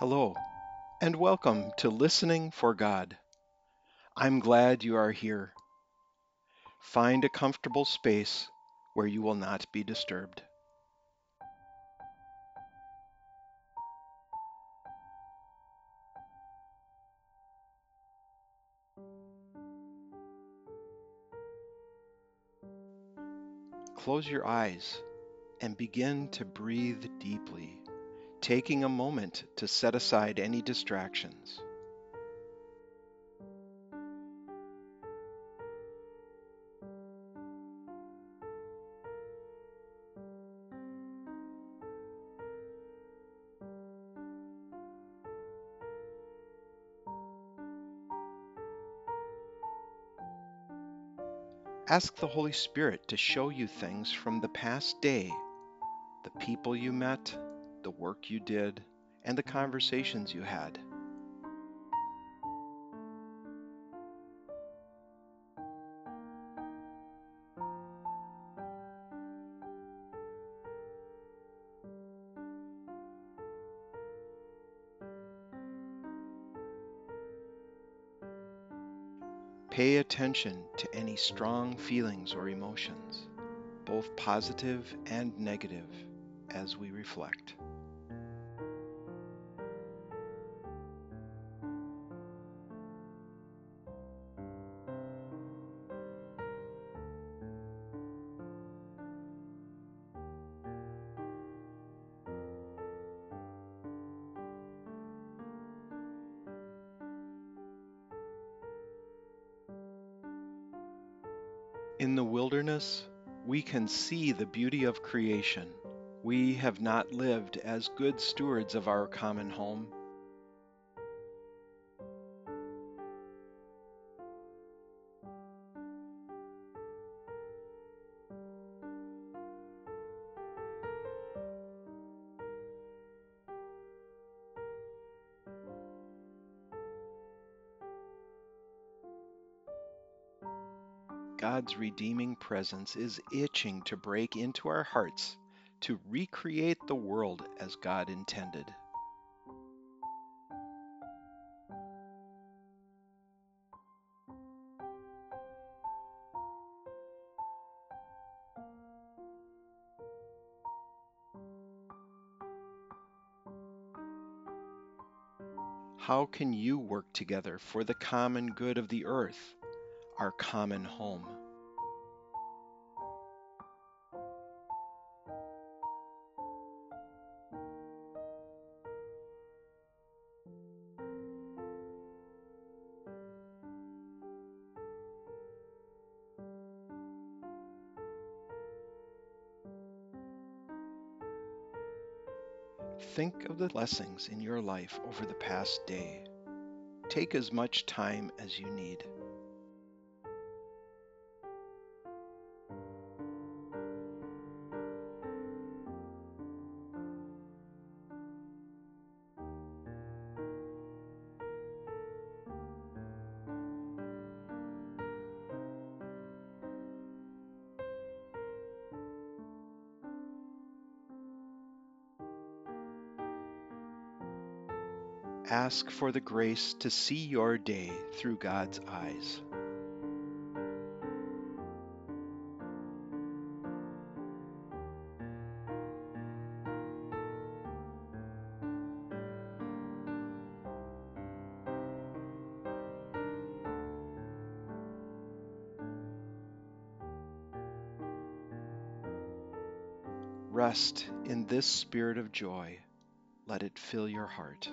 Hello, and welcome to Listening for God. I'm glad you are here. Find a comfortable space where you will not be disturbed. Close your eyes and begin to breathe deeply, taking a moment to set aside any distractions. Ask the Holy Spirit to show you things from the past day the people you met, the work you did, and the conversations you had. Pay attention to any strong feelings or emotions, both positive and negative, as we reflect. In the wilderness, we can see the beauty of creation. We have not lived as good stewards of our common home. God's redeeming presence is itching to break into our hearts to recreate the world as God intended. How can you work together for the common good of the earth, our common home? Think of the blessings in your life over the past day. Take as much time as you need. Ask for the grace to see your day through God's eyes. Rest in this spirit of joy. Let it fill your heart.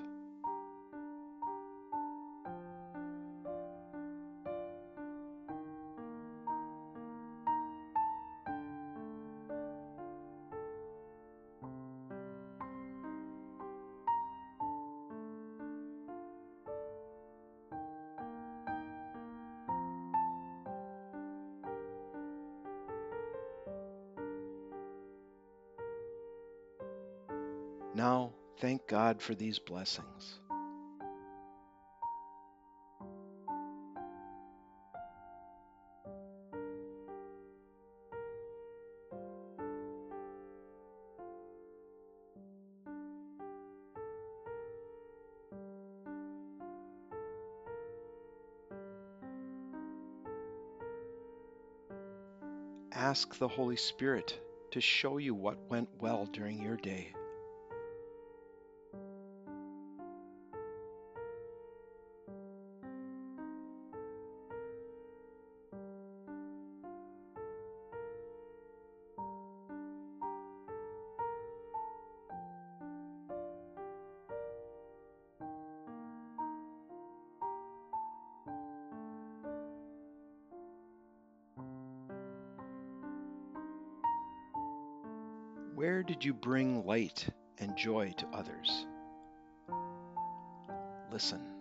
Now, thank God for these blessings. ask the Holy Spirit to show you what went well during your day. Where did you bring light and joy to others? Listen.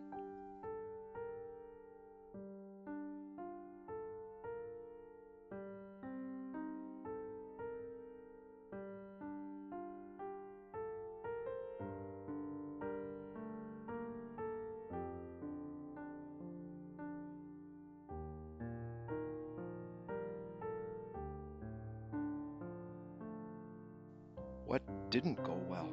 What didn't go well?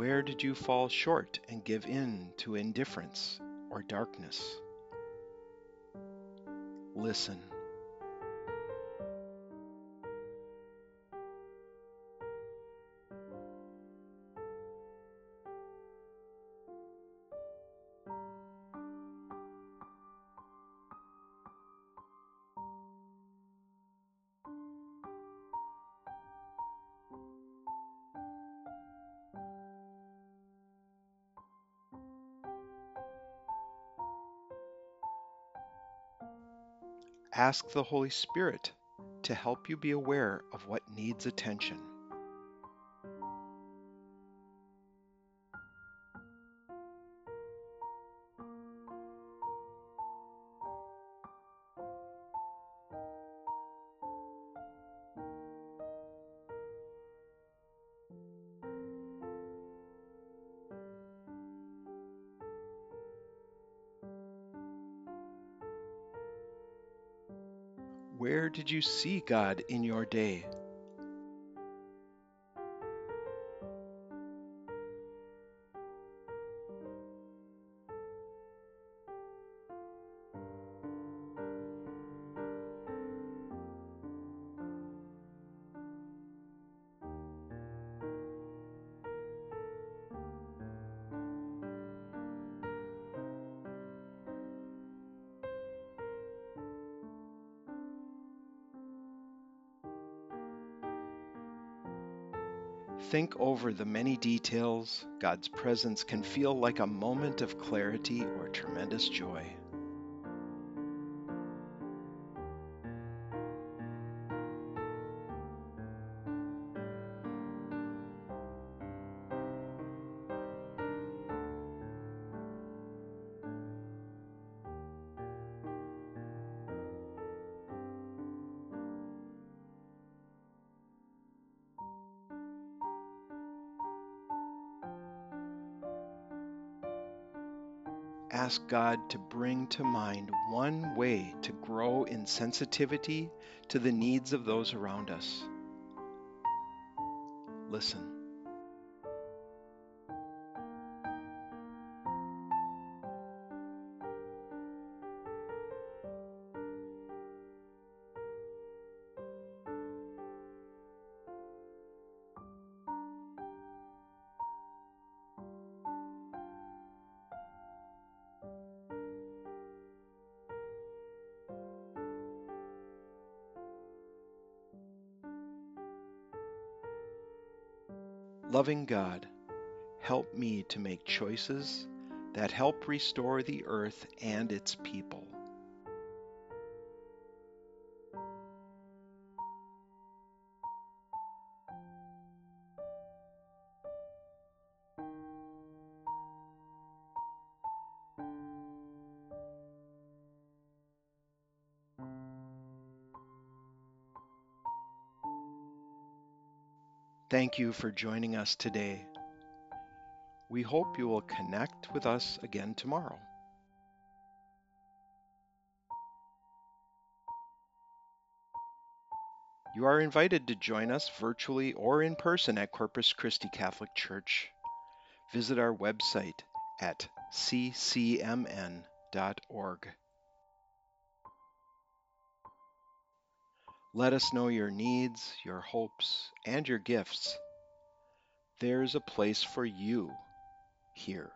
Where did you fall short and give in to indifference or darkness? Listen. Ask the Holy Spirit to help you be aware of what needs attention. Where did you see God in your day? Think over the many details. God's presence can feel like a moment of clarity or tremendous joy. Ask God to bring to mind one way to grow in sensitivity to the needs of those around us. Listen. Loving God, help me to make choices that help restore the earth and its people. Thank you for joining us today. We hope you will connect with us again tomorrow. You are invited to join us virtually or in person at Corpus Christi Catholic Church. Visit our website at ccmn.org. Let us know your needs, your hopes, and your gifts. There's a place for you here.